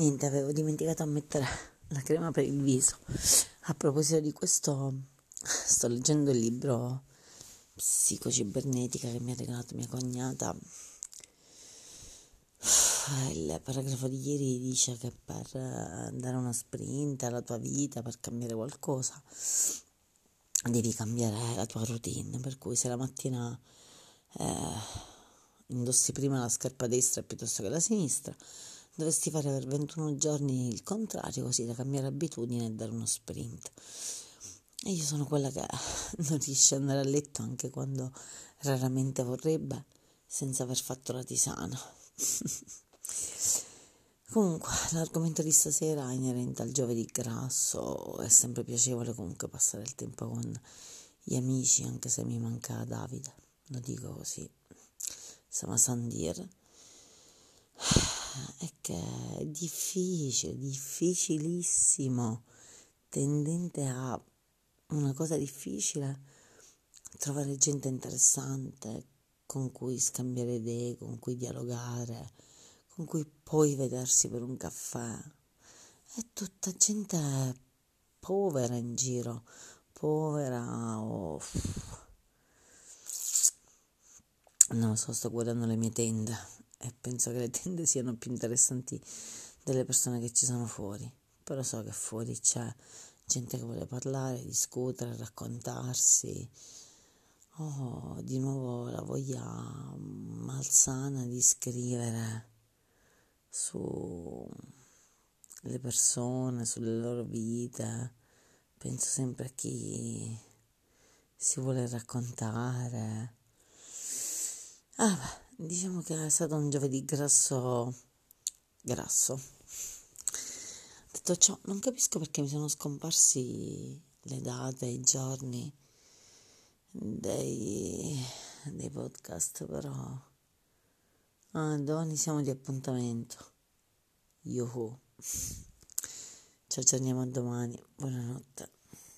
Niente, avevo dimenticato a mettere la crema per il viso. A proposito di questo, sto leggendo il libro Psicocibernetica che mi ha regalato mia cognata. Il paragrafo di ieri dice che per dare una sprint alla tua vita, per cambiare qualcosa, devi cambiare la tua routine. Per cui se la mattina eh, indossi prima la scarpa destra piuttosto che la sinistra, dovresti fare per 21 giorni il contrario, così da cambiare abitudine e dare uno sprint. E io sono quella che non riesce ad andare a letto anche quando raramente vorrebbe, senza aver fatto la tisana. Comunque, l'argomento di stasera è inerente al giovedì grasso, è sempre piacevole comunque passare il tempo con gli amici, anche se mi manca Davide, lo dico così, siamo a San Dir è che è difficile, difficilissimo, tendente a una cosa difficile, trovare gente interessante con cui scambiare idee, con cui dialogare, con cui poi vedersi per un caffè. È tutta gente povera in giro, povera o... Non lo so, sto guardando le mie tende e penso che le tende siano più interessanti delle persone che ci sono fuori, però so che fuori c'è gente che vuole parlare, discutere, raccontarsi. Oh, di nuovo la voglia malsana di scrivere sulle persone, sulle loro vite. Penso sempre a chi si vuole raccontare. Ah, beh, Diciamo che è stato un giovedì grasso, grasso. Detto ciò, non capisco perché mi sono scomparsi le date, i giorni dei, dei podcast, però ah, domani siamo di appuntamento. Yuhu. Ci aggiorniamo domani. Buonanotte.